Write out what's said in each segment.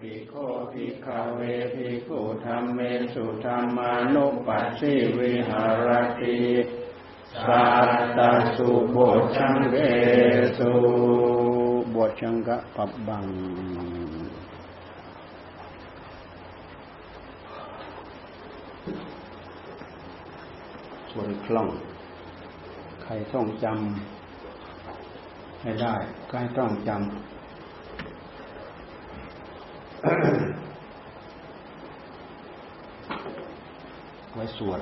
ภิโคภิกขเวภิกขุธรรมเมสุธรรมานุปัสสิวิหารติสัตตสุโบชังเกสุบทชังกะปับบัง ส่วนคล่อง ใครต้องจำให้ได้ใครต้องจำ ไว้สวด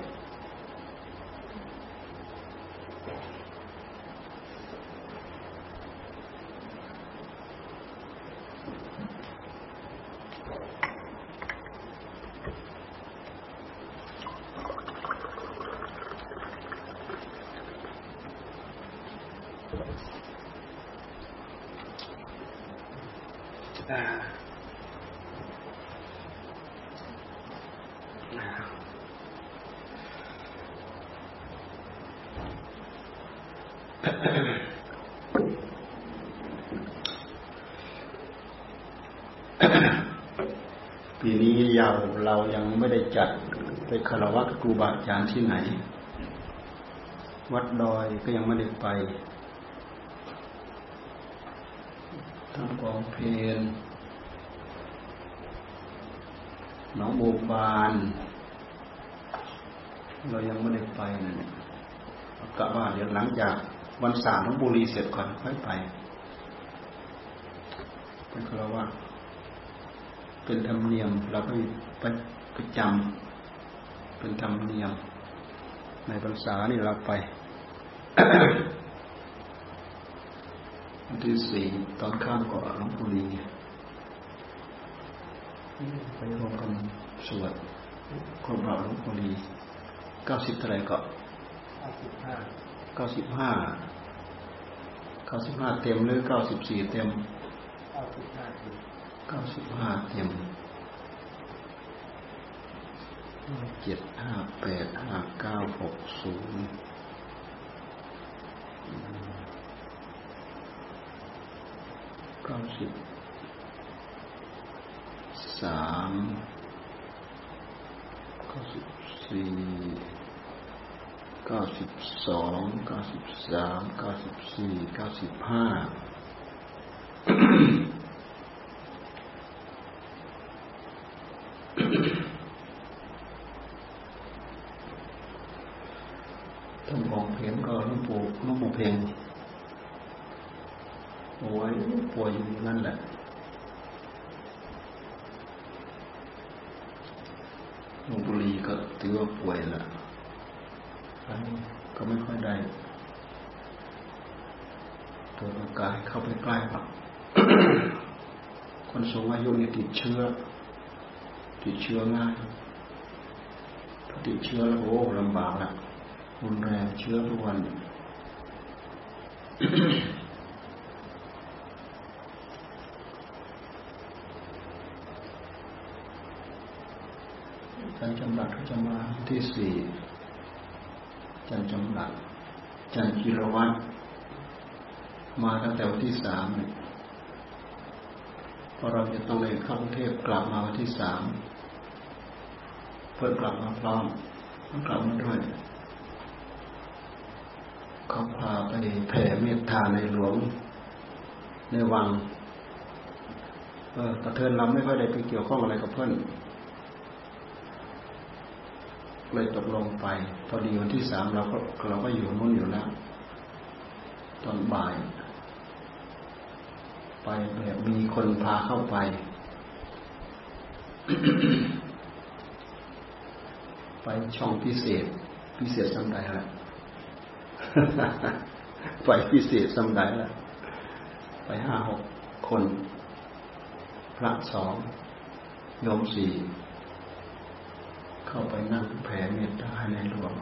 ปีนี้ ยาวเรายังไม่ได้จัดไปคารวะครูบาอาจารย์ที่ไหน วัดดอยก็ยังไม่ได้ไปทำกองเพลนหนองบัวบาน เรายังไม่ได้ไปนะเนี่ยกะว่าเดี๋ยวหลังจากวันสามน้องบุรีเสร็จก่อนค่อยไปเป็นคารวะ เป็นธรรมเนียม เราก็ไปประจำเป็นธรรมเนียม ในภาษานี่เราไปวันที่สี่ตอนข้ามเกาะหลวงปู่ลีไปรวมกันสวดครบรอบหลวงปู่ลีเก้าสิบเท่าไรเกาะเก้าสิบห้าเก้าสิบห้าเต็มหรือเก้าสิบสี่เต็มเก้าสิบห้า เก้าสิบห้าเต็มเจ็ดห้าแปดห้าเก้าหกศูนย์เก้าสิบสามเก้าสิบสี่เก้าสิบสองเก้าสิบสามเก้าสิบสี่เก้าสิบห้าทำของเพลงก็หลวงปู่หลวงปู่เพลงโอ้ยป่วยอยู่ นั่นแหละหลวงปู่ลีก็ถือว่าป่วยละก็ไม่ค่อยได้ตัวร่างกายเข้าไปใกล้หรอกคนสูงอายุนี่ติดเชื้อ ติดเชื้อง่ายถ้าติดเชื้อแล้วโอ้ลำบากละรุนแรงเชื้อทุกวันการจำบัดก็จะมา ที่สี่จันจำหลักจันจิรวัตรมาตั้งแต่วันที่สามเนี่ยพอเราจะต้องเลยเข้ากรุงเทพกลับมาวันที่สามเพื่อกลับมาพร้อมต้องกลับมาด้วยเขาพาไปแผ่เมตตาในหลวง ในวัง เออกระเทินเราไม่ค่อยได้ไปเกี่ยวข้องอะไรกับเพื่อน เลยตกลงไป พอดีวันที่สามเราก็เราก็อยู่นู่นอยู่แล้ว ตอนบ่าย ไปแบบมีคนพาเข้าไปไปช่องพิเศษ พิเศษสัมใดละไปพิเศษสัมใดละไปห้าหกคน พระสองโยมสี่ เข้าไปนั่งแผ่เมตตาในหลวง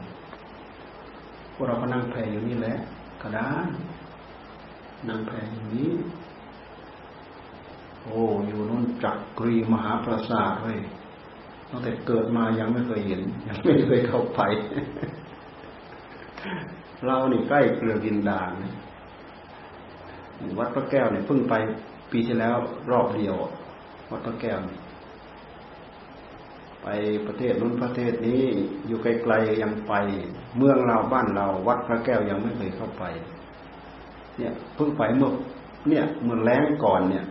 พวกเราก็นั่งแผ่อยู่นี่แหละก็ได้นั่งแผ่อยู่นี้ โอ้อยู่นู่นจักกรีมหาปราสาทเว้ยตั้งแต่เกิดมายังไม่เคยเห็น ยังไม่เคยเข้าไป เรานี่ใกล้เกลือกินดานวัดพระแก้วเนี่ยเพิ่งไปปีที่แล้วรอบเดียว วัดพระแก้ว ไปประเทศนู้นประเทศนี้อยู่ไกลๆยังไป เมืองเราบ้านเราวัดพระแก้วยังไม่เคยเข้าไป เนี่ยเพิ่งไปเมื่อเนี่ยเมื่อแล้งก่อนเนี่ย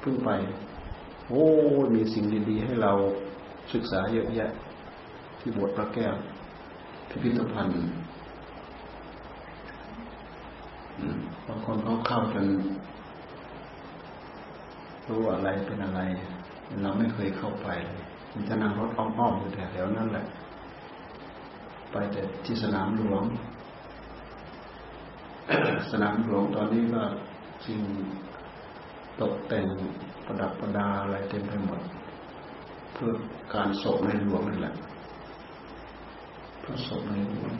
เพิ่งไป โอ้มีสิ่งดีๆ ให้เราศึกษาเยอะแยะ ที่บทพระแก้ว พิพิธภัณฑ์บางคนเขาเข้าจนรู้อะไรเป็นอะไร เราไม่เคยเข้าไปมันจะนั่งรถอ้อมๆอยู่แถวๆนั้นแหละ ไปแต่ที่สนามหลวง สนามหลวงตอนนี้ก็สิ่งตกแต่งประดับประดาอะไรเต็มไปหมด เพื่อการศพในหลวงนี่นแหละพระศพในหลวง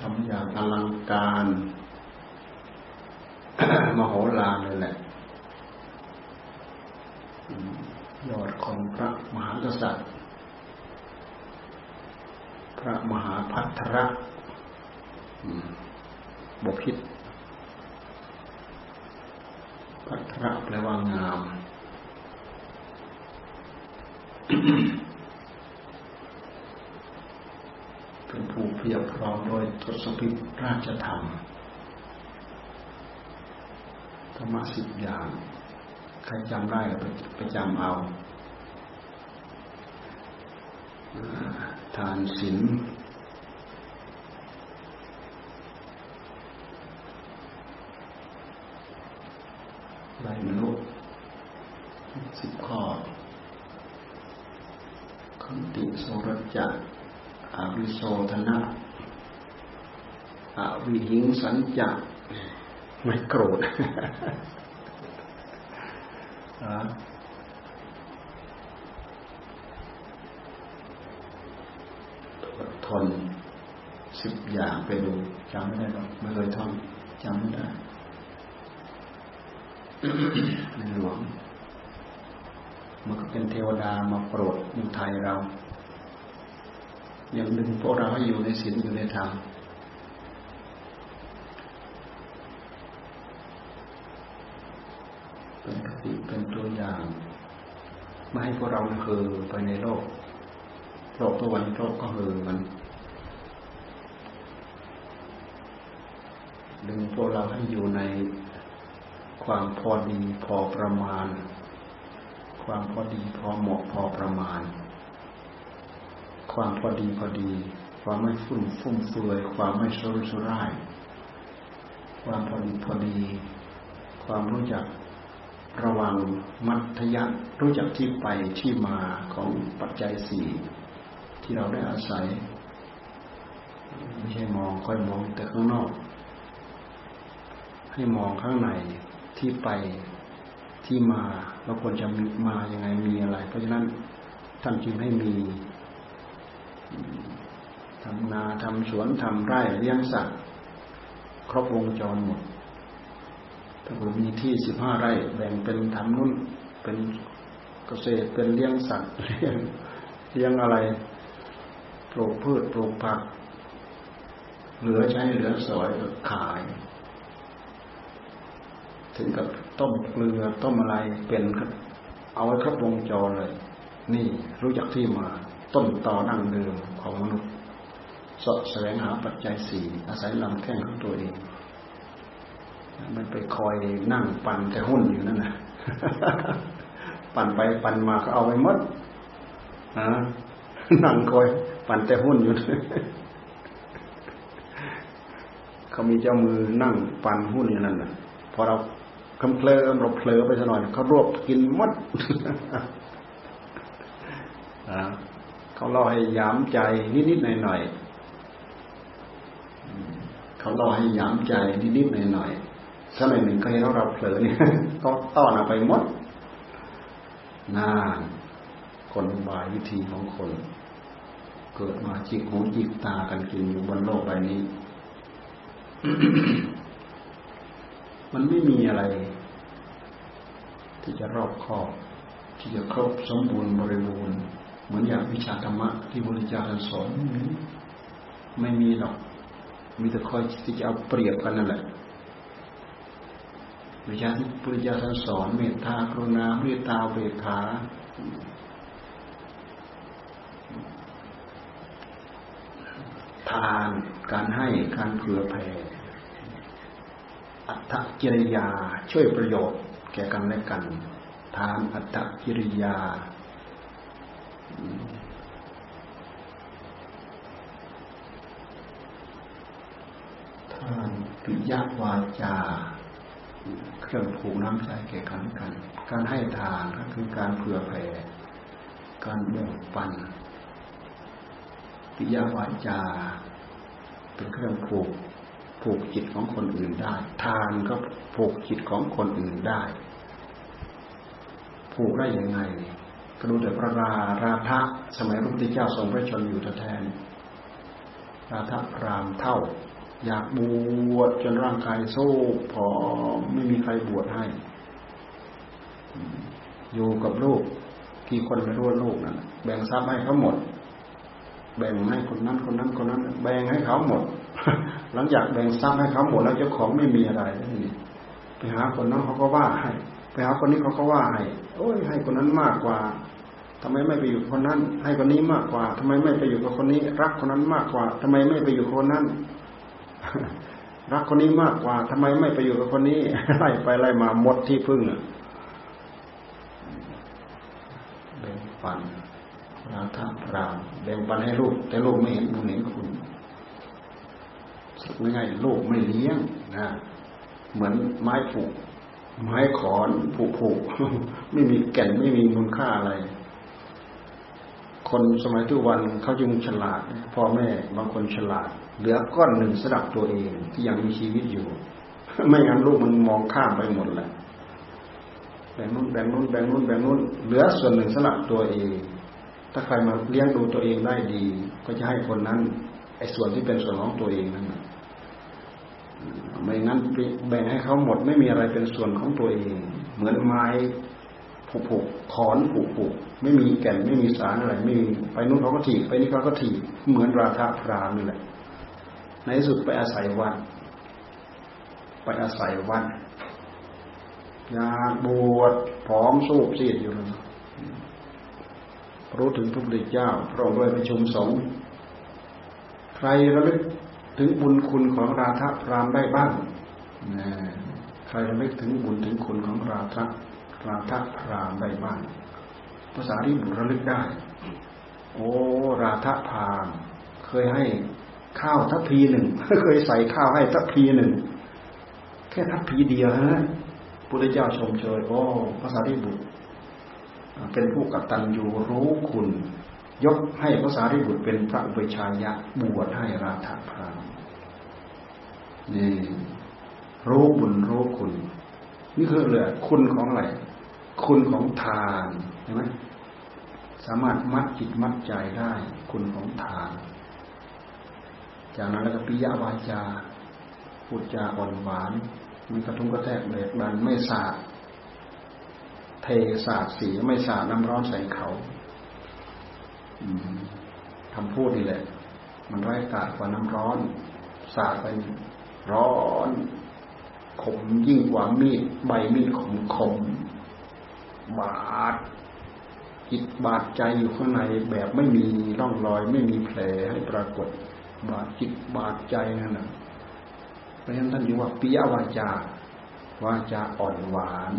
ทำอย่างอลังการ มโหฬารเลยแหละ ยอดของพระมหากษัตริย์ พระมหาพัทระบพิษพัทระแปลว่างาม เป็นผู้เพียบพร้อมโดยทศพิธราชธรรมธรรมะสิบอย่าง ใครจำได้ไปไปจำเอาทานศีลไลมนุษย์สิบข้อคันติโสรจักอาวิโสธนะอวิหิงสัญจักไม่โกรธ ทนสิบอย่างไปดูจำไม่ได้หรอกไม่เคยท่องจำไม่ได้ในหลวง มันก็เป็นเทวดามาโปรดในไทยเราอย่างหนึ่งพวกเราให้อยู่ในศีลอยู่ในธรรมเป็นค ติเป็นตัวอย่างไม่ให้พวกเราเห่อไปในโลก โลกตัววันโลกก็เห่อมัน ดึงพวกเราให้อยู่ในความพอดีพอประมาณ ความพอดีพอเหมาะพอประมาณ ความพอดีพอดี ความไม่ฟุ่มฟุ่มเฟือย ความไม่สุรุ่ยสุร่าย ความพอดีพอดี ความรู้จัก ระวังมัธยัติรู้จักที่ไปที่มาของปัจจัยสี่ที่เราได้อาศัย ไม่ใช่มองค่อยมองแต่ข้างนอก ให้มองข้างในที่ไปที่มาเราควรจะมีมายังไงมีอะไร เพราะฉะนั้นท่านจึงให้มีทำนาทำสวนทำไร่เลี้ยงสัตว์ ครบวงจรหมด ถ้าผมมีที่สิบห้าไร่ แบ่งเป็นทำนุ่นเป็นเกษตรเป็นเลี้ยงสัตว์เลี้ยงเลี้ยงอะไรปลูกพืชปลูกผัก เหลือใช้เหลือสอยขาย ถึงกับต้มเกลือต้มอะไรเป็นเอาไว้ครบวงจรเลย นี่รู้จักที่มา ต้นตอดั้งเดิมของมนุษย์สะแสวงหาปัจจัยสี่อาศัยลำแข้งของตัวเอง มันไปคอยนั่งปั่นแต่หุ้นอยู่นั่นนะปั่นไปปั่นมาก็เอาไปมดนะนั่งคอย ปั่นแต่หุ้นอยู่เขามีเจ้ามือนั่งปั่นหุ้นอยู่นั่นนะพอเราคำเพลิมเราเพลอไปสักหน่อยเขารวบกินมดเขาล่อให้ยามใจนิดๆหน่อยๆเขาล่อให้ยามใจนิดๆหน่อยๆ สมัยหนึ่งก็เห็นเราเผลอเนี่ยก็ต้อนอไปหมดนานคนบายวิธีของคน เกิดมาจิกหูจิกตากันกินอยู่บนโลกใบนี้ มันไม่มีอะไร ที่จะรอบคอบ ที่จะครบสมบูรณ์บริบูรณ์ เหมือนอย่างวิชาธรรมะที่บริจาคสอนไม่มีหรอก มีแต่คอยที่จะเอาเปรียบกันนั่นแหละ ปุริยาปุริยาท่านสอนเมตตากรุณาเมตตาเบกขาทานการให้การเผื่อแผ่อัตถกิริยาช่วยประโยชน์แก่กันและกัน ทานอัตถกิริยา ทานปิยวาจา เครื่องผูกน้ำใจแก่กันกัน การให้ทานก็คือการเผื่อแผ่ การแบ่งปันปิยวาจา เป็นเครื่องผูกผูกจิตของคนอื่นได้ ทานก็ผูกจิตของคนอื่นได้ผูกได้ยังไงก็ดูแต่พระราราธะสมัยพระพุทธเจ้าทรงพระชนอยู่แทนราธะพรามเท่า อยากบวชจนร่างกายโซ่พอไม่มีใครบวชให้ อยู่กับลูกกี่คนไม่รู้ลูกนั่นแบ่งทรัพย์ให้เขาหมด แบ่งให้คนนั้นคนนั้นคนนั้น แบ่งให้เขาหมด หลังจากแบ่งทรัพย์ให้เขาหมดแล้วเจ้าของไม่มีอะไรนี่ไปหาคนนั้นเขาก็ว่าให้ไปหาคนนี้เขาก็ว่าให้โอ้ยให้คนนั้นมากกว่าทำไมไม่ไปอยู่คนนั้น ให้คนนี้มากกว่าทำไมไม่ไปอยู่กับคนนี้ รักคนนั้นมากกว่าทำไมไม่ไปอยู่คนนั้น รักคนนี้มากกว่าทำไมไม่ไปอยู่กับคนนี้ไล่ไปไล่มาหมดที่พึ่งอะแบ่งปันราธาพรามแบ่งปันให้ลูก แต่ลูกไม่เห็นบุญเห็นคุณง่ายๆลูกไม่เลี้ยงนะเหมือนไม้ผูก ไม้ขอนผูกผูกไม่มีแก่นไม่มีมูลค่าอะไร คนสมัยทุกวันเขาจึงฉลาดพ่อแม่บางคนฉลาด เหลือก้อนหนึ่งสำหรับตัวเองที่ยังมีชีวิตอยู่ ไม่งั้นลูกมันมองข้ามไปหมดแหละแบ่งนู้นแบ่งนู้นแบ่งนู้นแบ่งนู้นเหลือส่วนหนึ่งสำหรับตัวเอง ถ้าใครมาเลี้ยงดูตัวเองได้ดี ก็จะให้คนนั้นไอ้ส่วนที่เป็นส่วนของตัวเองนั้นไม่งั้นแบ่งให้เขาหมดไม่มีอะไรเป็นส่วนของตัวเอง เหมือนไม้ผูกผูกขอนผูกผูกไม่มีแก่นไม่มีสารอะไร ไม่มีไปนู้นเขาก็ถีบไปนี่เขาก็ถีบเหมือนราธาพรามนี่แหละ ในที่สุดไปอาศัยวัดไปอาศัยวัดอยากบวชพร้อมสู้ซีดอยู่เลยรู้ถึงพระพุทธเจ้าพระองค์ด้วยประชุมสงฆ์ใครระลึกถึงบุญคุณของราธะพรามได้บ้างใครระลึกถึงบุญถึงคุณของราธะราธะพรามได้บ้าง ภาษาที่บุระลึกได้ โอ้ ราธะพราม เคยให้ ข้าวทัพพีหนึ่งเคยใส่ข้าวให้ทัพพีหนึ่งแค่ทัพพีเดียวฮะพุทธเจ้าชมเชยโอ้ภาษาที่บุตร เป็นผู้กัตัญญูรู้คุณ ยกให้ภาษาที่บุตรเป็นพระอุปชายะบวชให้ราธพรามนี่รู้บุญรู้คุณ นี่คือเหลือคุณของอะไร คุณของทานเห็นไหมสามารถมัดจิตมัดใจได้ คุณของทาน จากนั้นแล้วก็ปิยวาจาพูดจาอ่อนหวานมีกระทุ้งกระแทกเด็กดันไม่สาดเทสาดสีไม่สาดน้ำร้อนใส่เขาทำพูดนี่แหละ มันไร้กาดกว่าน้ำร้อน สาดไปร้อนขมยิ่งกว่ามีดใบมีดขมขมบาดจิตบาดใจอยู่ข้างในแบบไม่มีร่องรอย ไม่มีแผลให้ปรากฏ บาดจิตบาดใจนั่นนะเพราะฉะนั้นท่านจึงว่าปิยวาจาวาจาอ่อนหวาน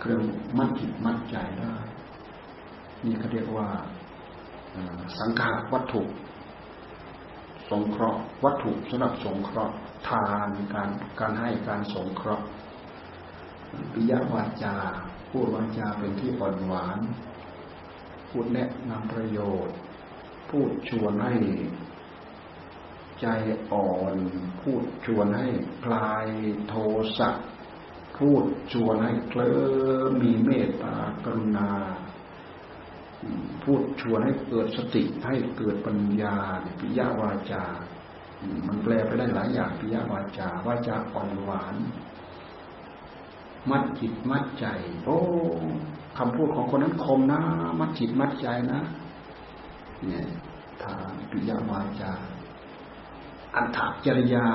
เครื่องมัดจิตมัดใจได้นี่เขาเรียกว่าสังฆาวัตถุสงเคราะห์วัตถุสำหรับสงเคราะห์ทานการการให้การสงเคราะห์ปิยวาจาพูดวาจาเป็นที่อ่อนหวาน พูดแนะนำประโยชน์ พูดชวนให้ ใจอ่อน พูดชวนให้คลายโทสะพูดชวนให้เคลิ้มมีเมตตากรุณา พูดชวนให้เกิดสติให้เกิดปัญญาปิยวาจา มันแปลไปได้หลายอย่างปิยวาจาวาจาอ่อนหวาน มัดจิตมัดใจ โอ้คำพูดของคนนั้นคมนะ มัดจิตมัดใจนะ เนี่ยทางปิยวาจา อันถจริยา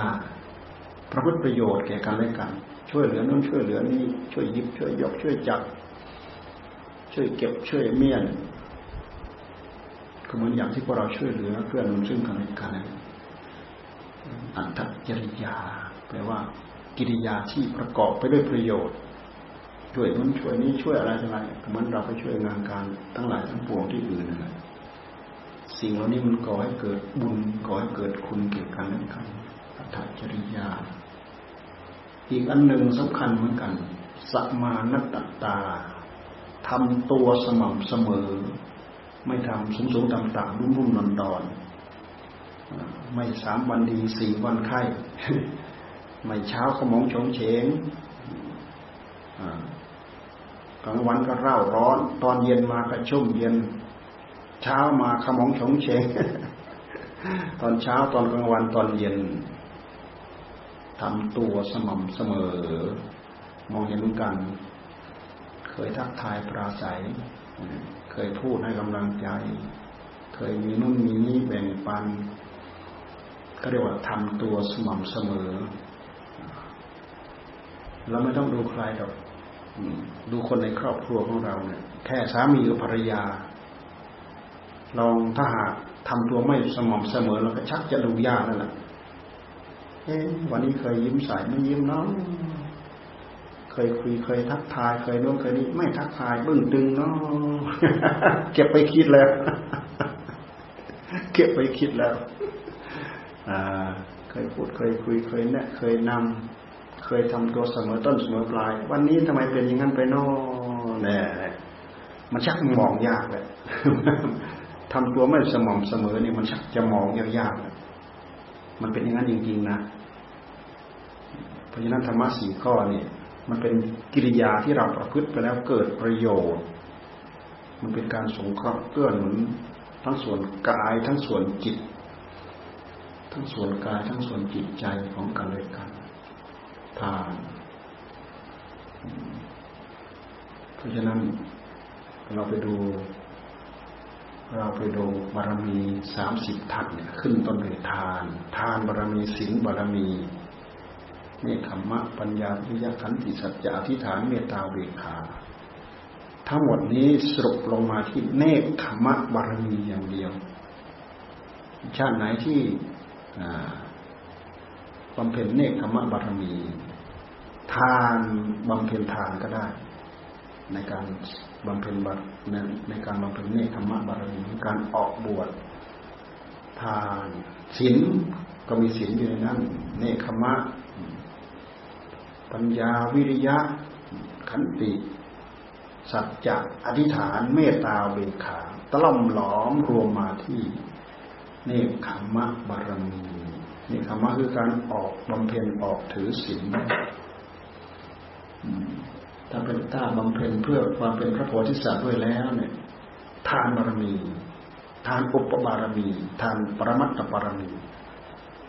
พระพุทธประโยชน์แก่กันและกัน ช่วยเหลือนู้นช่วยเหลือนี้ช่วยยิบช่วยยกช่วยจับช่วยเก็บช่วยเมียนก็เหมือนอย่างที่พวกเราช่วยเหลือเพื่อนมนุซึ่งกันและกันอัตจริยา แปลว่ากิริยาที่ประกอบไปด้วยประโยชน์ช่วยนั้นช่วยนี้ช่วยอะไรอะไรเหมือนเราไปช่วยงานการทั้งหลายทั้งปวงที่อื่นนั่นแหละ สิ่งเหล่านี้มันก่อให้เกิดบุญก่อให้เกิดคุณเกี่ยวกันและกันอัตจริยา อีกอันหนึ่งสำคัญเหมือนกัน สัมมานัตตาทำตัวสม่ำเสมอ ไม่ทำสูงสูงต่ำต่ำรุ่มรุ่มนอนดอนไม่สามวันดีสี่วันไข้ ไม่เช้าขมองชงเฉงกลางวันก็เร่าร้อน ตอนเย็นมาก็ชุ่มเย็น ช้ามาขมองชงเฉงตอนเช้าตอนกลางวันตอนเย็นทำตัวสม่ำเสมอ มองเห็นกัน เคยทักทายปราศัย เคยพูดให้กำลังใจ เคยมีนุ่นมีนี้แบ่งปันก็เรียกว่าทำตัวสม่ำเสมอ เราไม่ต้องดูใครหรอกดูคนในครอบครัวของเราเนี่ย แค่สามีกับภรรยา ลองถ้าหากทำตัวไม่สม่ำเสมอเราก็ชักจะดูยากนั่นแหละเอ๊วันนี้เคยยิ้มใส่ไม่ยิ้มเน้องเคยคุยเคยทักทายเคยโน้นเคยนี้ไม่ทักทายบึ้งดึงเนาะเก็บไปคิดแล้ว เก็บไปคิดแล้วอ่าเคยพูดเคยคุยเคยแนะเคยนำเคยทำตัวเสมอต้นเสมอปลาย วันนี้ทำไมเป็นอย่างนั้นไปนอแน่มันชักมองยากเลย ทำตัวไม่สม่ำเสมอนี่มันชักจะมองยากๆมันเป็นอย่างนั้นจริงๆนะ เพราะฉะนั้นธรรมะสี่ข้อเนี่ย มันเป็นกิริยาที่เราประพฤติไปแล้วเกิดประโยชน์ มันเป็นการสงเคราะห์เกื้อหนุนทั้งส่วนกายทั้งส่วนจิต ทั้งส่วนกายทั้งส่วนจิตใจของกันและกันทานเพราะฉะนั้นเราไปดู เราไปดูบารมีสามสิบทัศเนี่ยขึ้นต้นด้วยทาน ทานบารมีศีลบารมีเนคขมะปัญญาวิยาขันติสัจจะอธิษฐานเมตตาเบคาทั้งหมดนี้สรุปลงมาที่เนคขมะบารมีอย่างเดียว ชาติไหนที่บำเพ็ญเนคขมะบารมี ทานบำเพ็ญทานก็ได้ ในการบำเพ็ญบัตในการบำเพ็ญเนคขมะบารมีการออกบวชทานศีลก็มีศีลอยู่ในนั้นเนคขมะ ปัญญาวิริยะ ขันติ สัจจะอธิษฐานเมตตาเบขาตล่อมหลอมรวมมาที่ เนคขมะบารมีเนคขมะคือการออกบำเพ็ญออกถือศีล ถ้าเป็นต้าบำเพ็ญเพื่อความเป็นพระโพธิสัตว์ด้วยแล้วเนี่ย ทานบารมี ทานอุปบารมี ทานปรมัตถบารมี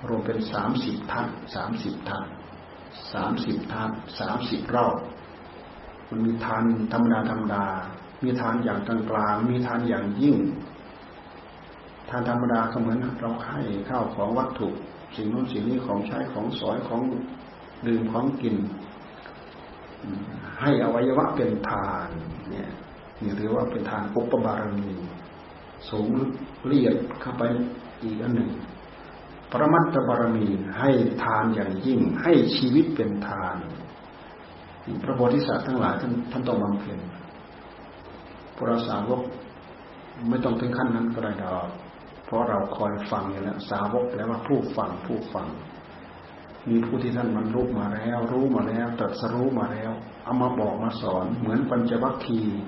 รวมเป็นสามสิบท่านสามสิบท่านสามสิบทานสามสิบรอบมันมีทานธรรมดาธรรมดา มีทานอย่างกลางกลางมีทานอย่างยิ่ง ทานธรรมดาก็เหมือนเราให้ข้าวของวัตถุ สิ่งนู้นสิ่งนี้ของใช้ของสอยของดื่มของกิน ให้อวัยวะเป็นทาน เนี่ยนี่เรียกว่าเป็นทานอุปบารมี สูงเลียดเข้าไปอีกอันหนึ่ง ปรมัตถบารมีให้ทานอย่างยิ่ง ให้ชีวิตเป็นทาน พระโพธิสัตว์ทั้งหลายท่านท่านต้องบำเพ็ญพระสาวกไม่ต้องถึงขั้นนั้นก็ได้ดอกเพราะเราคอยฟังอย่างนี้สาวกแปลว่าผู้ฟังผู้ฟัง มีผู้ที่ท่านบรรลุมาแล้ว รู้มาแล้วตรัสรู้มาแล้ว เอามาบอกมาสอน เหมือนปัญจวัคคีย์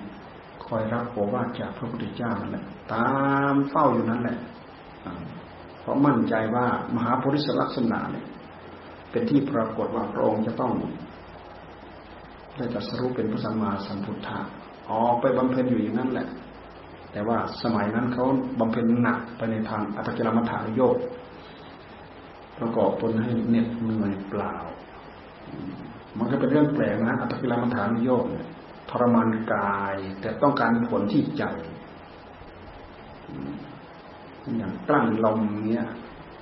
คอยรับโอวาทจากพระพุทธเจ้านั่นแหละตามเฝ้าอยู่นั้นแหละเพราะมั่นใจว่ามหาโพธิสลักษณะเนี่ย เป็นที่ปรากฏว่าพระองค์จะต้องได้ตรัสรู้เป็นพระสัมมาสัมพุทธะออกไปบำเพ็ญอยู่อย่างนั้นแหละ แต่ว่าสมัยนั้นเขาบำเพ็ญหนักไปในทางอัตกิลมัฐานโยก ประกอบตนให้เหน็ดเหนื่อยเปล่า มันก็เป็นเรื่องแปลกนะอัตกิลมัฐานโยกทรมานกาย แต่ต้องการผลที่ใจ อย่างกลั้นลมเนี้ย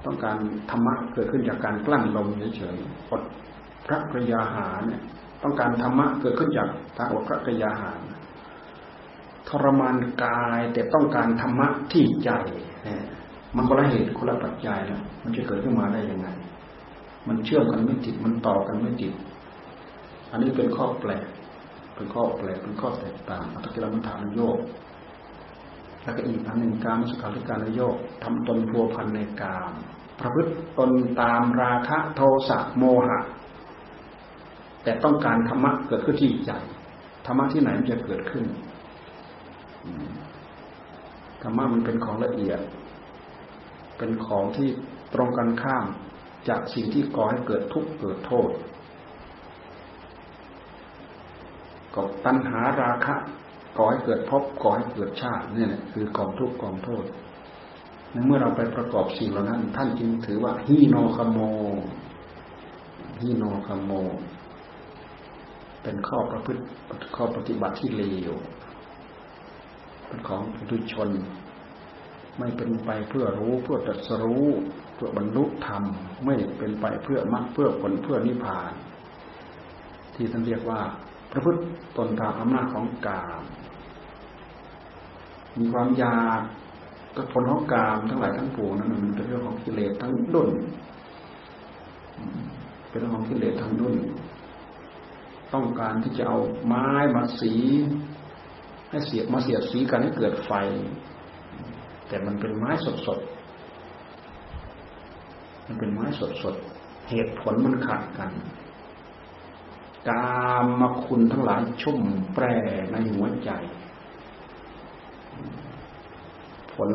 ต้องการธรรมะเกิดขึ้นจากการกลั้นลมเฉยๆอดพระกรยาหารเนี่ย ต้องการธรรมะเกิดขึ้นจากทางอดพระกรยาหารทรมานกายแต่ต้องการธรรมะที่ใจ มันคนละเหตุคนละปัจจัยแล้วมันจะเกิดขึ้นมาได้ยังไง มันเชื่อมกันไม่ติด มันต่อกันไม่ติด อันนี้เป็นข้อแปลก เป็นข้อแปลก เป็นข้อแตกต่างอัตกิลมัฐานโยกแล้วก็อีกอันหนึ่งการมสุขาริการโยกทำตนพัวพันในกาม ประพฤติตนตามราคะโทสะโมหะ แต่ต้องการธรรมะเกิดขึ้นที่ใจ ธรรมะที่ไหนมันจะเกิดขึ้นธรรมะมันเป็นของละเอียด เป็นของที่ตรงกันข้ามจากสิ่งที่ก่อให้เกิดทุกข์เกิดโทษก็ตัณหาราคะก่อให้เกิดภพก่อให้เกิดชาติเนี่ยคือกองทุกข์กองโทษเมื่อเราไปประกอบสิ่งเหล่านั้น ท่านจึงถือว่าฮีโนคโมฮีโนคโม เป็นข้อประพฤติข้อปฏิบัติที่เลวเป็นของปุถุชน ไม่เป็นไปเพื่อรู้เพื่อตรัสรู้เพื่อบรรลุธรรม ไม่เป็นไปเพื่อมรรคเพื่อผลเพื่อนิพพาน ที่ท่านเรียกว่าประพฤติตนตามอำนาจของกามมีความอยากก็ผลของกามทั้งหลายทั้งปวงนั้นมันเป็นเรื่องของกิเลสทั้งดุนเป็นเรื่องของกิเลสทั้งดุนต้องการที่จะเอาไม้มาสี ให้เสียบมาเสียบสีกันให้เกิดไฟ แต่มันเป็นไม้สดสดมันเป็นไม้สดสดเหตุผลมันขัดกัน กามมาคุณทั้งหลายชุ่มแปรในหัวใจ ผล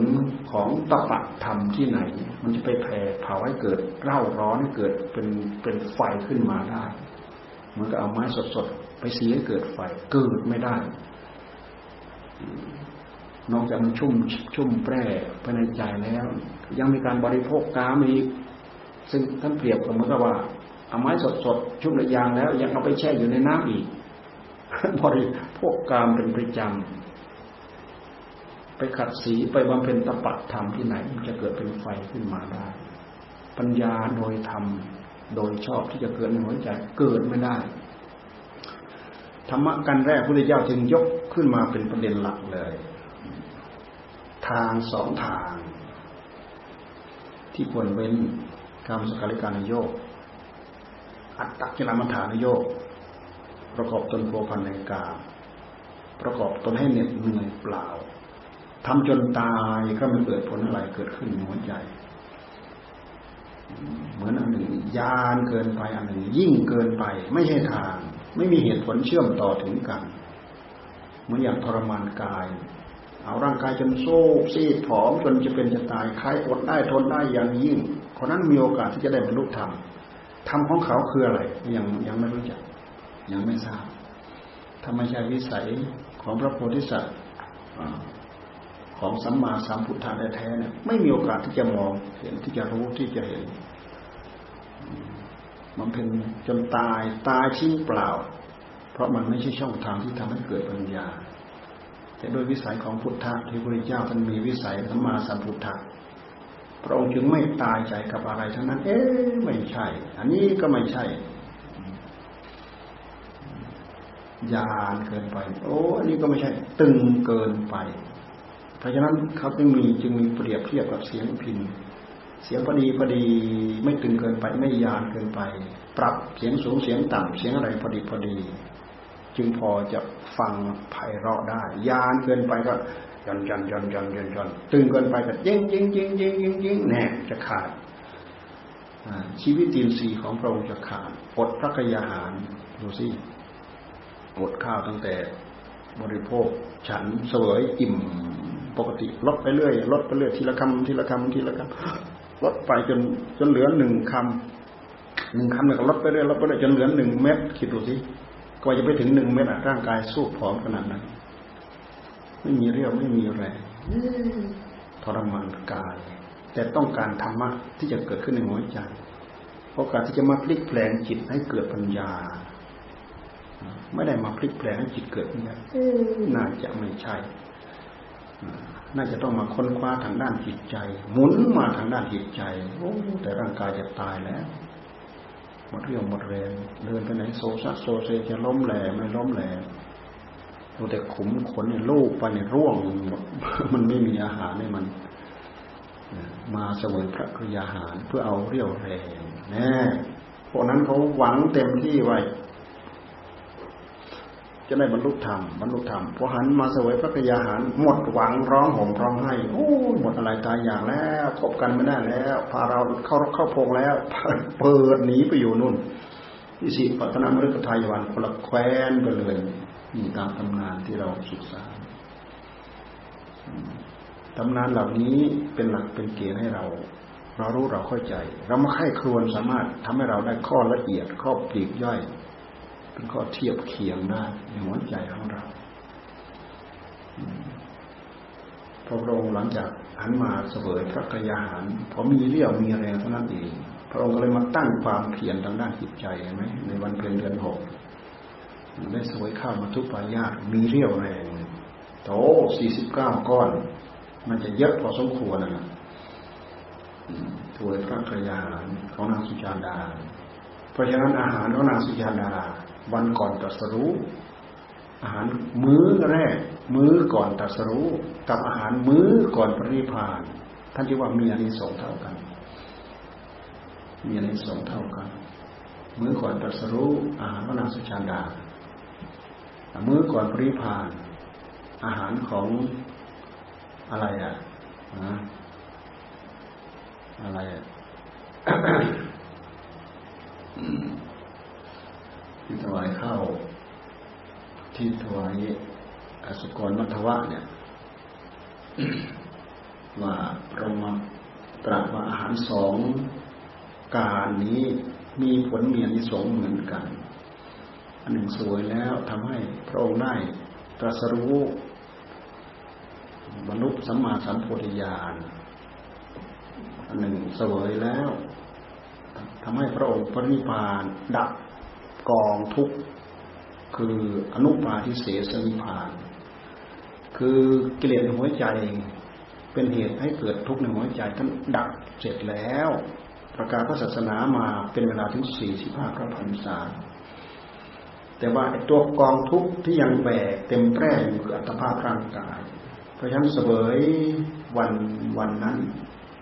ของตปะธรรมที่ไหน มันจะไปแผ่เผาให้เกิดเร่าร้อนให้เกิดเป็นเป็นไฟขึ้นมาได้มันก็เอาไม้สดๆไปเสีให้เกิดไฟเกิดไม่ได้ นอกจากมันชุ่มชุ่มแปร่ภายในใจแล้ว ยังมีการบริโภคกามอีกซึ่งท่านเปรียบกับเหมือนกับว่าเอาไม้สดสดชุ่มระยางแล้ว ยังเอาไปแช่อยู่ในน้ำอีกบริโภคกามเป็นประจำไปขัดสีไปบำเพ็ญตปะธรรมที่ไหนมันจะเกิดเป็นไฟขึ้นมาได้ ปัญญาโดยธรรมโดยชอบที่จะเกิดในหัวใจเกิดไม่ได้ธรรมะกันแรกพระพุทธเจ้าจึงยกขึ้นมาเป็นประเด็นหลักเลย ทางสองทาง ที่ควรเว้นกรรมสกาลิการนโยกอัตตกิลมัฐานโยกประกอบตนโพพันในกาประกอบตนให้เหน็ดเหนื่อยเปล่าทำจนตายก็ไม่เกิดผลอะไรเกิดขึ้นในหัวใจ เหมือนอันหนึ่งยานเกินไปอันหนึ่งยิ่งเกินไป ไม่ใช่ทาง ไม่มีเหตุผลเชื่อมต่อถึงกันเหมือนอย่างทรมานกาย เอาร่างกายจนโซ่ซีดผอมจนจะเป็นจะตายใครอดได้ทนได้อย่างยิ่งคนนั้นมีโอกาสที่จะได้บรรลุธรรมธรรมของเขาคืออะไร ยังยังไม่รู้จัก ยังไม่ทราบธรรมชาติวิสัยของพระโพธิสัตว์ของสัมมาสัมพุทธะแท้ๆเนี่ยไม่มีโอกาสที่จะมองเห็นที่จะรู้ที่จะเห็นมันเป็นจนตายตายชิ้นเปล่า เพราะมันไม่ใช่ช่องทางที่ทำให้เกิดปัญญา แต่โดยวิสัยของพุทธะที่พระเจ้าท่านมีวิสัยสัมมาสัมพุทธะพระองค์จึงไม่ตายใจกับอะไรทั้งนั้น เอ๊ะไม่ใช่ อันนี้ก็ไม่ใช่ยานเกินไป โอ้อันนี้ก็ไม่ใช่ ตึงเกินไป เพราะฉะนั้นเขาจึงมีจึงมีเปรียบเทียบกับเสียงพินเสียงพอดีพอดีไม่ตึงเกินไปไม่ยานเกินไป ปรับเสียงสูงเสียงต่ำเสียงอะไรพอดีพอดี จึงพอจะฟังไพเราะได้ ยานเกินไปก็ยันยันยันยันยันยันตึงเกินไปก็ยิงยิงยิงยิงยิงยิงแน่จะขาดชีวิตตีนสีของพระองค์จะขาดอดพระกยาหารดูสิอดข้าวตั้งแต่บริโภค ฉันเสวยอิ่มปกติลดไปเรื่อยลดไปเรื่อยทีละคำทีละคำทีละคำลดไปจนจนเหลือหนึ่งคำหนึ่งคำเนี่ยก็ลดไปเรื่อยลดไปเรื่อยจนเหลือหนึ่งเม็ดคิดดูสิ ก็จะไปถึงหนึ่งเม็ดอะร่างกายสู้ผอมขนาดนั้น ไม่มีเรี่ยวไม่มีแรงทรมานกาย แต่ต้องการธรรมะที่จะเกิดขึ้นในหัวใจโอกาสที่จะมาพลิกแปลงจิตให้เกิดปัญญา ไม่ได้มาพลิกแปลงให้จิตเกิดปัญญาน่าจะไม่ใช่ น่าจะต้องมาค้นคว้าทางด้านจิตใจ หมุนมาทางด้านจิตใจโอ้แต่ร่างกายจะตายแล้ว มดเรี่ยวหมดแรงเดินไปไหนโซซัดโซเซจะล้มแหลมไม่ล้มแหล่ดูแต่ขุมขนเนี่ยลูกไปเนี่ยร่วงมันไม่มีอาหารให้มัน มาเสวยพระกริยาหารเพื่อเอาเรี่ยวแรงแน่พวกนั้นเขาหวังเต็มที่ไว้ จะได้บรรลุธรรมบรรลุธรรมพอหันมาเสวยพระกยาหารหมดหวังร้องห่มร้องไห้โอ้หมดอะไรตายอย่างแล้วพบกันไม่ได้แล้ว พาเราเข้าเข้าพงแล้วเปิดหนีไปอยู่นู่นที่สิปัตนามฤคทายวันคนละแคว้นไปเลยนี่ตามตำนานที่เราศึกษาตำนานเหล่านี้เป็นหลักเป็นเกณฑ์ให้เรา เรารู้เราเข้าใจ เรามาไข้ครวนสามารถทำให้เราได้ข้อละเอียดข้อปลีกย่อย เป็นข้อเทียบเคียงได้ในหัวใจของเราพระองค์หลังจากหันมาเสวยพระกยาหารพอมีเรี่ยวมีแรงเท่านั้นเองพระองค์ก็เลยมาตั้งความเพียรทางด้านจิตใจใช่ไหมในวันเพ็ญเดือนหกได้สวยข้าวมาทุกปายาตมีเรี่ยวแรงโตสี่สิบเก้าก้อน มันจะเยอะพอสมควรนะนะถวยพระกยาหารของนางสุจาดา เพราะฉะนั้นอาหารของนางสุจาดา วันก่อนตรัสรู้ อาหารมื้อแรก มื้อก่อนตรัสรู้ กับอาหารมื้อก่อนปริพานท่านที่ว่ามีอานิสงส์เท่ากัน มีอานิสงส์เท่ากัน มื้อก่อนตรัสรู้อาหารของนางสุจาดา มื้อก่อนปริพานอาหารของอะไรอะอะไรอะ ที่ถวายข้าวที่ถวายอสุกรมัทวะเนี่ยว่าเรามาตรัสว่าอาหารสองการนี้มีผลเมียนิสงเหมือนกัน อันหนึ่งสวยแล้วทำให้พระองค์ได้ตรัสรู้บรรลุสัมมาสัมโพธิญาณอันหนึ่งสวยแล้วทำให้พระองค์ปริพานดับ กองทุกข์คืออนุปาทิเสสนิพาน คือกิเลสในหัวใจ เป็นเหตุให้เกิดทุกข์ในหัวใจท่านดับเสร็จแล้ว ประกาศพระศาสนามาเป็นเวลาถึงสี่สิบห้าพระพรรษาแต่ว่าตัวกองทุกข์ที่ยังแบกเต็มแปร่อยู่กับอัตภาพร่างกาย เพราะฉะนั้นเสวยวันวันนั้น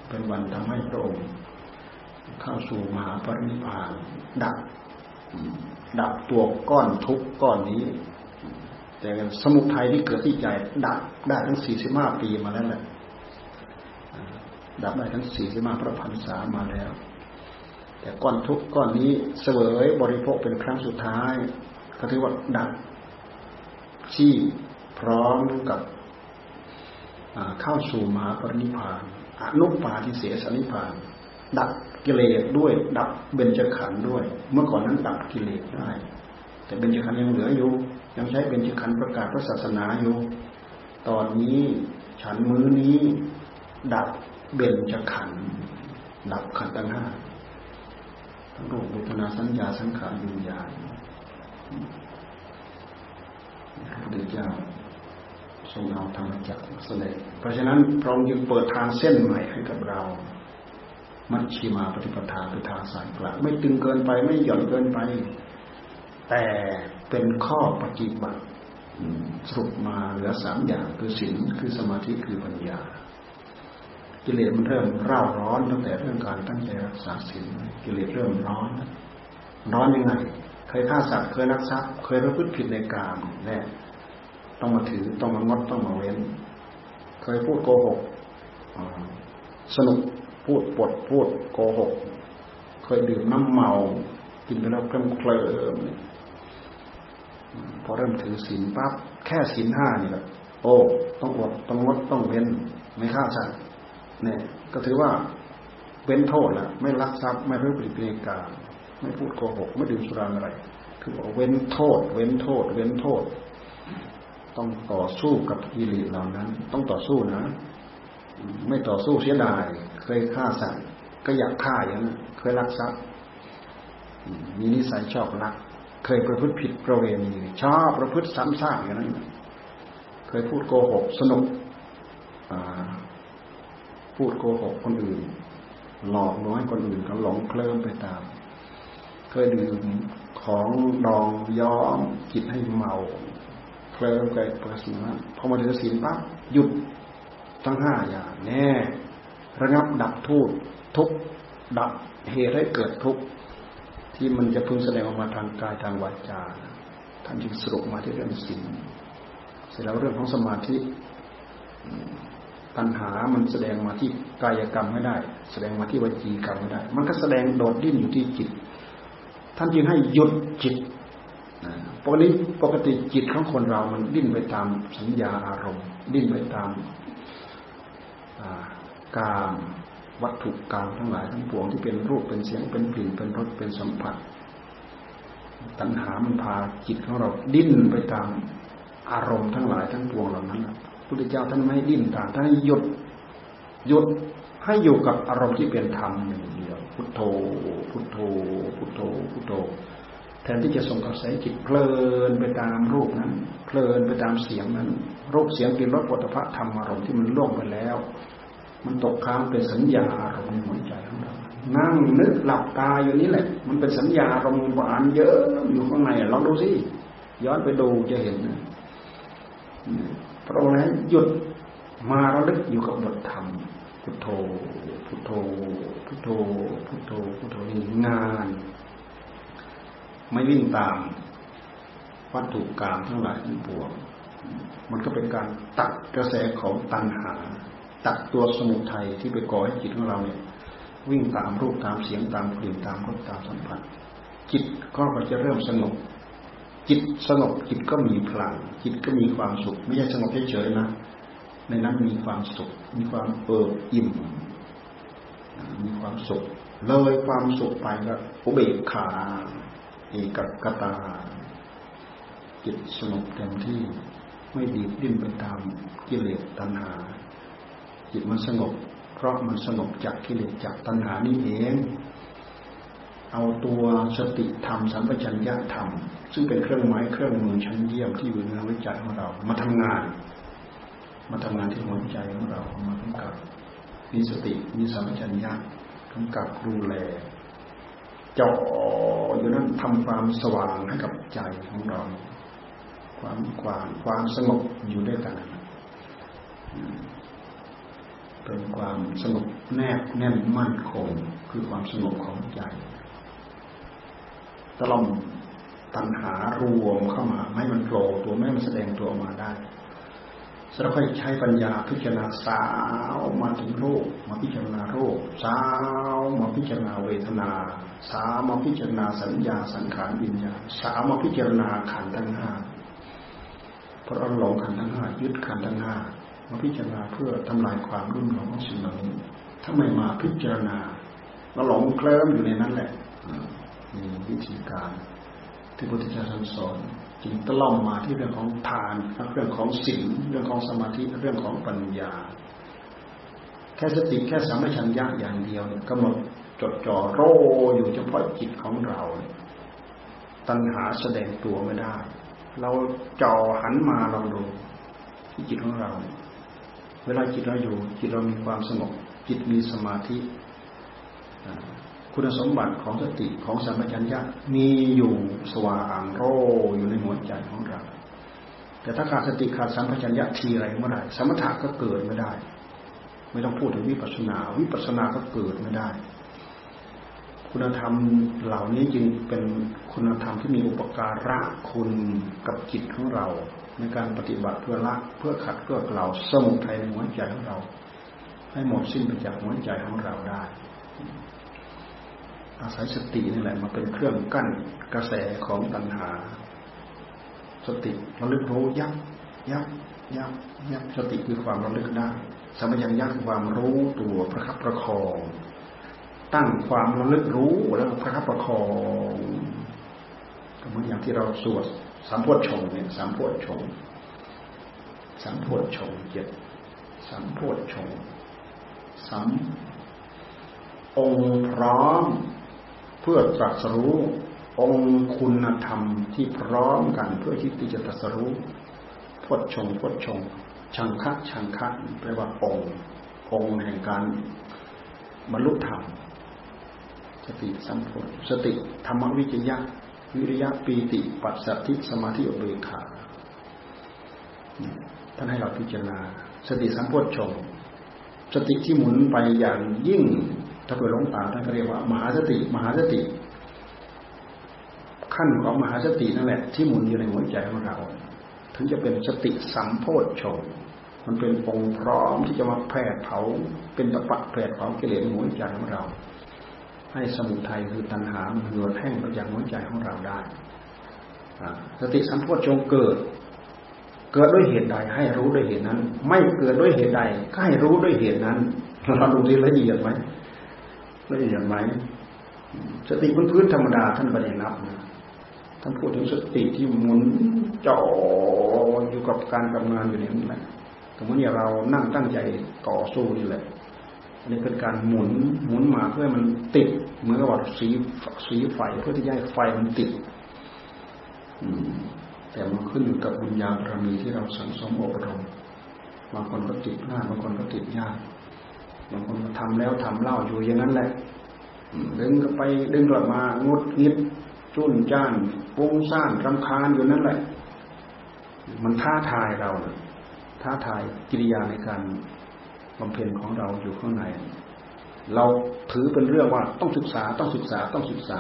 เป็นวันทำให้พระองค์เข้าสู่มหาปรินิพพานดับ ดับตัวก้อนทุกก้อนนี้ แต่สมุทัยที่เกิดที่ใจดับได้ทั้งสี่สิบห้าปีมาแล้วแหละดับได้ทั้งสี่สิบห้าพระพันษามาแล้ว แต่ก้อนทุกก้อนนี้เสวยบริโภคเป็นครั้งสุดท้ายก็ถือว่าดับที่พร้อมกับเข้าสู่มหาปรินิพานอนุปาทิเสสนิพานดับ กิเลสด้วย ดับเบญจขันธ์ด้วย เมื่อก่อนนั้นดับกิเลสได้ แต่เบญจขันธ์ยังเหลืออยู่ ยังใช้เบญจขันธ์ประกาศพระศาสนาอยู่ ตอนนี้ฉันมื้อนี้ ดับเบญจขันธ์ดับขันธ์ตั้งห้าทั้งรูปเวทนาสัญญาสังขารวิญญาณพระพุทธเจ้าทรงเอาธรรมจักรเสด็จเพราะฉะนั้นพระองค์จึงเปิดทางเส้นใหม่ให้กับเรา มัชชีมาปฏิปทาคือทางสายกลางไม่ตึงเกินไปไม่หย่อนเกินไป แต่เป็นข้อปฏิบัติสรุปมาเหลือสามอย่างคือศีลคือสมาธิคือปัญญา กิเลสมันเริ่มเร่าร้อนตั้งแต่เรื่องการตั้งใจรักษาศีลกิเลสเริ่มร้อน ร้อนยังไง เคยฆ่าสัตว์เคยนักทรัพย์เคยประพฤติผิดในกามแน่ต้องมาถือต้องมางดต้องมาเว้น เคยพูดโกหกสนุก พูดปดพูดโกหก เคยดื่มน้ำเมา กินไปแล้วเคลิ้มเคลิ้มพอเริ่มถือศีลปั๊บแค่ศีลห้านี่แหละโอ้ต้องอดต้องงดต้องเว้นไม่ฆ่าสัตว์เนี่ย ก็ถือว่าเว้นโทษละไม่ลักทรัพย์ไม่พื่อปริเิกาไม่พูดโกหก ไม่ดื่มสุราอะไรถือว่าเว้นโทษ เว้นโทษ เว้นโทษ ต้องต่อสู้กับกิเลสเหล่านั้น ต้องต่อสู้นะ ไม่ต่อสู้เสียดาย เคยฆ่าสัตว์ก็อยากฆ่าอย่างนั้นเคยลักทรัพย์มีนิสัยชอบลัก เคยประพฤติผิดประเวณีชอบประพฤติซ้ำซากอย่างนั้น เคยพูดโกหกสนุกพูดโกหกคนอื่น หลอกน้อยคนอื่นก็หลงเคลิ้มไปตาม เคยดื่มของดองย้อมจิตให้เมาเคลิ้มไปประสิทธิ์พอมาถึงศีลปั๊บหยุด ทั้งห้าอย่างแน่ระงับดับทุกทุกดับเหตุให้เกิดทุกข์ที่มันจะพึงแสดงออกมาทางกายทางวาจาท่านจึงสรุปมาที่เรื่องศีลเสร็จแล้วเรื่องของสมาธิปัญหามันแสดงมาที่กายกรรมไม่ได้ แสดงมาที่วจีกรรมไม่ได้ มันก็แสดงโดดดิ้นอยู่ที่จิต ท่านจึงให้หยุดจิตปกติปกติจิตของคนเรามันดิ้นไปตามสัญญาอารมณ์ ดิ้นไปตาม กามวัตถุกรรมทั้งหลายทั้งปวงที่เป็นรูปเป็นเสียงเป็นกลิ่นเป็นรสเป็นสัมผัส ตัณหามันพาจิตของเราดิ้นไปตามอารมณ์ทั้งหลายทั้งปวงเหล่านั้นพุทธเจ้าท่านไม่ให้ดิ้นตามท่านให้หยุดหยุดให้อยู่กับอารมณ์ที่เป็นธรรมหนึ่งเดียวพุทโธ พุทโธ พุทโธ พุทโธ แทนที่จะส่งกระแสจิตเพลินไปตามรูปนั้น เพลินไปตามเสียงนั้นรูปเสียงกลิ่นรสปุถะธรรมอารมณ์ที่มันล่วงไปแล้ว มันตกค้างเป็นสัญญาอารมณ์ในหัวใจของเรา นั่งนึกหลับตาอยู่นี่แหละ มันเป็นสัญญาอารมณ์หวานเยอะอยู่ข้างในลองดูสิย้อนไปดูจะเห็นพระองค์นั้นหยุดมาระลึกอยู่กับบทธรรมพุทโธพุทโธพุทโธพุทโธพุทโธนี่งาน ไม่วิ่งตามวัตถุกรรมทั้งหลายทั้งปวงมันก็เป็นการตัดกระแสของตัณหา ตัดตัวสมุทัยที่ไปก่อให้จิตของเราเนี่ย วิ่งตามรูปตามเสียงตามกลิ่นตามรสตามสัมผัส จิตก็จะเริ่มสงบจิตสงบจิตก็มีพลัง จิตก็มีความสุข ไม่ใช่สงบเฉยๆนะในนั้นมีความสุข มีความเอิบอิ่ม มีความสุขเลยความสุขไปก็อุเบกขาเอกกตา จิตสงบเต็มที่ไม่ดีดิ้นไปตามกิเลสตัณหา จิตมันสงบ เพราะมันสงบจากกิเลสจากตัณหานี่เอง เอาตัวสติธรรมสัมปชัญญะธรรม ซึ่งเป็นเครื่องไม้เครื่องมือชั้นเยี่ยมที่อยู่ในหัวใจของเรา มาทำงาน มาทำงานที่หัวใจของเรา มากำกับมีสติมีสัมปชัญญะกำกับดูแลเจาะอยู่นั้นทำความสว่างให้กับใจของเรา ความความความสงบอยู่ด้วยกัน เป็นความสงบแนบแน่นมั่นคง คือความสงบของใจตล่อมตัณหารวมเข้ามาให้มันโผล่ตัวแม่มันแสดงตัวออกมาได้เราค่อยใช้ปัญญาพิจารณาสาวมาถึงโรคมาพิจารณาโรคสาวมาพิจารณาเวทนาสาวมาพิจารณาสัญญาสังขารวิญญาสาวมาพิจารณาขันธ์ทั้งห้าเพราะเราหลงขันธ์ทั้งห้ายึดขันธ์ทั้งห้า มาพิจารณาเพื่อทำลายความรุ่มหลงของสิ่งเหล่านี้ถ้าไม่มาพิจารณาเราหลงเคลิ้มอยู่ในนั้นแหละมีวิธีการ ที่พุทธเจ้าท่านสอนจึงตล่อมมาที่เรื่องของทานเรื่องของศีลเรื่องของสมาธิเรื่องของปัญญา แค่สติแค่สามัญญาอย่างเดียวกำหนดจดจ่อโรอยู่เฉพาะจิตของเรา ตัณหาแสดงตัวไม่ได้ เราจ่อหันมาลองดูที่จิตของเราเเวลาจิตเราอยู่ จิตเรามีความสงบจิตมีสมาธิ คุณสมบัติของสติของสัมปชัญญะมีอยู่สว่างโรอยู่ในหัวใจของเรา แต่ถ้าขาดสติขาดสัมปชัญญะทีไรเมื่อไรสมถะก็เกิดไม่ได้ ไม่ต้องพูดถึงวิปัสสนา วิปัสสนาก็เกิดไม่ได้ คุณธรรมเหล่านี้จึงเป็นคุณธรรมที่มีอุปการะคุณกับจิตของเรา ในการปฏิบัติเพื่อละเพื่อขัดเกลาเราสมุทัยในหัวใจของเรา ให้หมดสิ้นไปจากหัวใจของเราได้ อาศัยสตินี่แหละมาเป็นเครื่องกั้นกระแสของตัณหา สติระลึกรู้ยับยับยับยับสติคือความระลึกได้สมัญญาคือความรู้ตัวประคับประคอง ตั้งความระลึกรู้แล้วประคับประคองก็เหมือนอย่างที่เราสวด สามพวดชงเนี่ยสามพวดชงสามพวดชงเจ็ดสามพวดชงสามองค์พร้อม เพื่อตรัสรู้องค์คุณธรรมที่พร้อมกันเพื่อที่จะตรัสรู้พดชงพดชง ชังคัดชังคัดแปลว่าองค์ องค์แห่งการบรรลุธรรม สติสัมโพธสติธรรมวิจยะ วิริยะปีติปัสสัทธิสมาธิอุเบกขาท่านให้เราพิจารณา สติสัมโพธชงสติที่หมุนไปอย่างยิ่ง ถ้าโดยหลงตาท่านก็เรียกว่า มหาสติ มหาสติ ขั้นของมหาสตินั่นแหละ ที่หมุนอยู่ในหัวใจของเรา ถึงจะเป็นสติสัมโพธชงมันเป็นองค์พร้อมที่จะมาแผดเผาเป็นตะปะแผดเผากิเลสหัวใจของเรา ให้สมุทัยคือตัณหามันเหือดแห้งไปจากหัวใจของเราได้สติสัมโพธชงเกิด เกิดด้วยเหตุใดให้รู้ด้วยเหตุนั้น ไม่เกิดด้วยเหตุใดก็ให้รู้ด้วยเหตุนั้นเราดูทีละเอียดไหมละเอียดไหมสติพื้นธรรมดาท่านไม่ได้นับนะท่านพูดถึงสติที่หมุนจ่ออยู่กับการทำงานอยู่ในนั้นแหละสมมติอย่างเรานั่งตั้งใจต่อสู้นี่แหละ อันนี้เป็นการหมุนหมุนมาเพื่อมันติดเหมือนกับว่าสีสีไฟเพื่อที่จะให้ไฟมันติดแต่มันขึ้นอยู่กับบุญญาบารมีที่เราสังสมอบรมบางคนก็ติดง่ายบางคนก็ติดยากบางคนก็ทำแล้วทำเล่าอยู่อย่างนั้นแหละดึงก็ไปดึงกลับมางดงิดจุ้นจ้านปุ้งซ่านรำคาญอยู่นั่นแหละ มันท้าทายเราเท้าทายกิริยาในการ บำเพ็ญของเราอยู่ข้างใน เราถือเป็นเรื่องว่าต้องศึกษาต้องศึกษาต้องศึกษา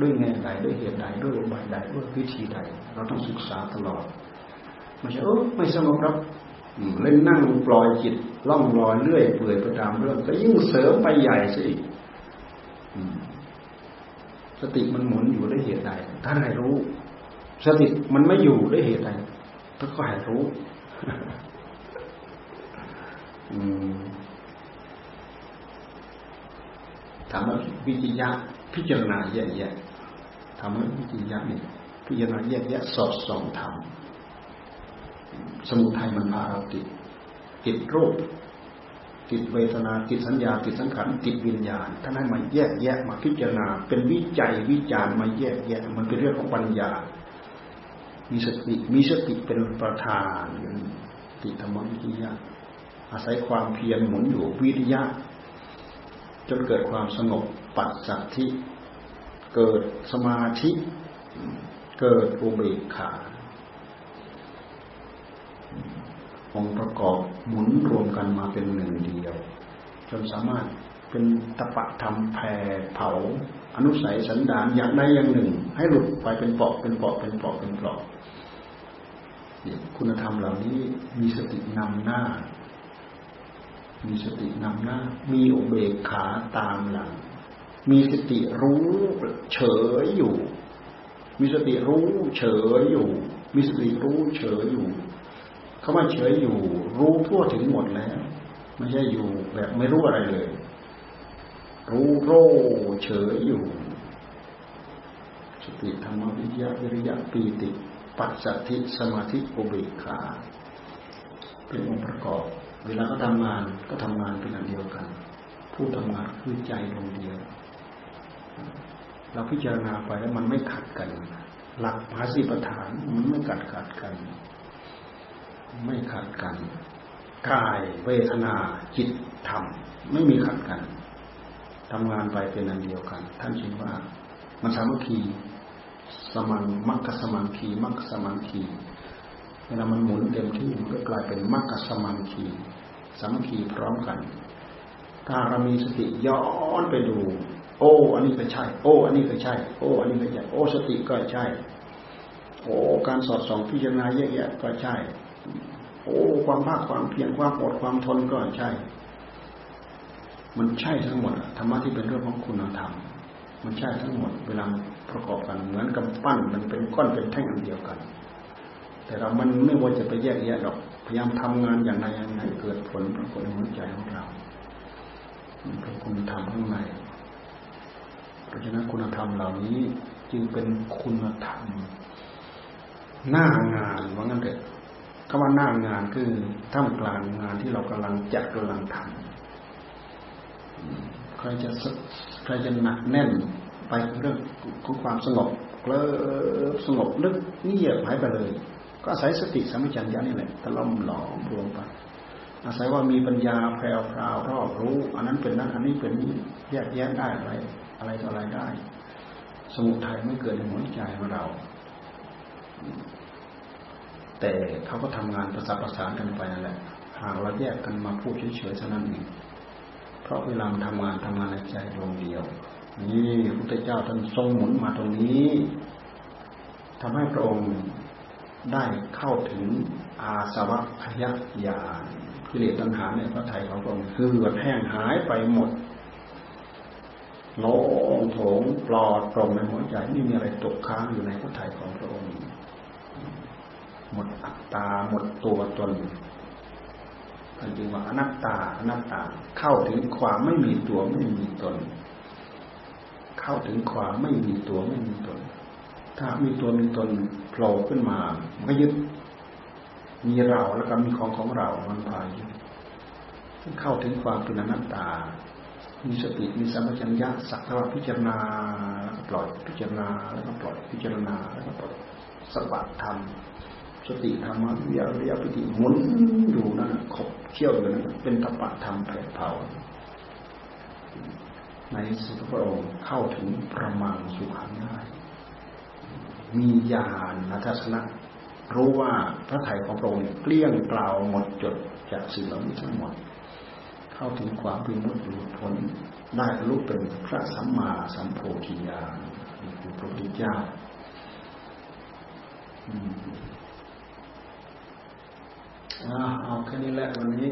ด้วยแง่ใดด้วยเหตุใดด้วยอุบายใดด้วยวิธีใด เราต้องศึกษาตลอดไม่ใช่เออไม่สงบครับเล่นนั่งปล่อยจิตล่องลอยเลื่อยเปื่อยไปตามเรื่องก็ยิ่งเสริมไปใหญ่สิสติมันหมุนอยู่ด้วยเหตุใดท่านให้รู้ สติมันไม่อยู่ด้วยเหตุใดท่านก็ให้รู้ ถามวิจิยะพิจารณาแยกแยะถามวิจิยะนี่พิจารณาแยกแยะสอดส่องธรรมสมุทัยมันพาเราติด ติดรูป ติดเวทนาติดสัญญา ติดสังขารติดวิญญาณท่านให้มาแยกแยะมาพิจารณา เป็นวิจัยวิจารณ์มาแยกแยะ มันเป็นเรื่องของปัญญา มีสติมีสติเป็นประธานติธรรมวิทยา อาศัยความเพียรหมุนอยู่วิทยาจนเกิดความสงบปัจสัทธิ เกิดสมาธิ เกิดอุเบกขาองค์ประกอบหมุนรวมกันมาเป็นหนึ่งเดียว จนสามารถเป็นตะปะธรรมแผ่เผา อนุสัยสันดานอย่างใดอย่างหนึ่ง ให้หลุดไปเป็นเปอกเป็นเปอกเป็นเปอกเป็นเปอกคุณธรรมเหล่านี้มีสตินำหน้า มีสตินำหน้า มีอุเบกขาตามหลัง มีสติรู้เฉยอยู่ มีสติรู้เฉยอยู่ มีสติรู้เฉยอยู่เขาว่าเฉยอยู่ รู้ทั่วถึงหมดแล้ว ไม่ใช่อยู่แบบไม่รู้อะไรเลย รู้โรเฉยอยู่ สติธรรมวิทยาวิริยะปีติ ปัจสัทธิสมาธิอุเบกขาเป็นองค์ประกอบ เวลาเขาทำงานก็ทำงานเป็นอันเดียวกัน ผู้ทำงานคือใจดวงเดียว เราพิจารณาไปแล้วมันไม่ขัดกัน หลักภาษีประธานมันไม่ขัดขัดกัน ไม่ขัดกันกายเวทนาจิตธรรมไม่มีขัดกันทำงานไปเป็นอันเดียวกัน ท่านชินว่า มันสามัคคีสมังมัคคสมังคีมัคคสมังคี วลามันหมุนเต็มที่มันก็กลายเป็นมัคคสมังคีสามัคคีพร้อมกัน ถ้าเรามีสติย้อนไปดู โอ้ อันนี้ก็ใช่ โอ้ อันนี้ก็ใช่ โอ้ อันนี้ก็ใช่ โอ้ สติก็ใช่ โอ้ การสอดส่องพิจารณาแยกๆก็ใช่ โอ้ ความภาคความเพียรความอดความทนก็ใช่ มันใช่ทั้งหมดธรรมะที่เป็นเรื่องของคุณธรรม มันใช่ทั้งหมด เวลาประกอบกันเหมือนกับปั้นมันเป็นก้อนเป็นแท่งอันเดียวกัน แต่เรามันไม่ว่าจะไปแยกแยะหรอกพยายามทำงานอย่างไรอย่างไรเกิดผลปรากฏในหัวใจของเรา มันเป็นคุณธรรมข้างในเพราะฉะนั้นคุณธรรมเหล่านี้จึงเป็นคุณธรรม หน้างานว่างั้นเถอะคำว่าหน้างานคือท่ามกลางงานที่เรากำลังจัดกำลังทำใครจะใครจะหนักแน่นไปเรื่องของความสงบเลิบสงบลึกเงียบหายไปเลย ก็อาศัยสติสัมปชัญญะนี่แหละตะล่อมหลอมรวมไปอาศัยว่ามีปัญญาแพรวพราวรอบรู้ อันนั้นเป็นนั้นอันนี้เป็นนี้แยกแยะได้อะไร อะไรต่ออะไรได้ สมุทัยไม่เกิดในหัวใจของเรา แต่เขาก็ทำงานประสานประสานกันไปนั่นแหละหากเราแยกกันมาพูดเฉยๆเท่านั้นเองเพราะเวลาทำงานทำงานในใจดวงเดียว นี่พระพุทธเจ้าท่านทรงหมุนมาตรงนี้ทำให้พระองค์ ได้เข้าถึงอาสวะพยญาณกิเลสตัณหาในพระไทยของพระองค์คือดแห้งหายไปหมดโล่งโถงปลอดโปร่งในหัวใจไม่มีอะไรตกค้างอยู่ในพระไทยของพระองค์หมดอัตตาหมดตัวตนท่านจึงว่าอนัตตาอนัตตาเข้าถึงความไม่มีตัวไม่มีตน เข้าถึงความไม่มีตัวไม่มีตน ถ้ามีตัวมีตน โผล่ขึ้นมา มันก็ยึด มีเราแล้วก็มีของของเรา มันพายึดเข้าถึงความเป็นอนัตตา มีสติมีสัมปชัญญะสักเท่าพิจารณาแล้วก็ปล่อยพิจารณาแล้วก็ปล่อยพิจารณาแล้วก็ปล่อยสบัดธรรมสติธรรมวิยาวิยาปิติหมุนอยู่นั่นขบเชี่ยวอยู่นั่นเป็นตปะธรรมแผดเผาในสุภพระองค์เข้าถึงประมังสุขังได้ มีญาณทัศนะรู้ว่าพระไถ่ของพระองค์เกลี้ยงเปล่าหมดจดจากสิ่งเหล่านี้ทั้งหมด เข้าถึงความเป็นมุตหลุดพ้นได้รู้เป็นพระสัมมาสัมโพธิญาณนี่คือพระพุทธเจ้าเอาแค่นี้แหละวันนี้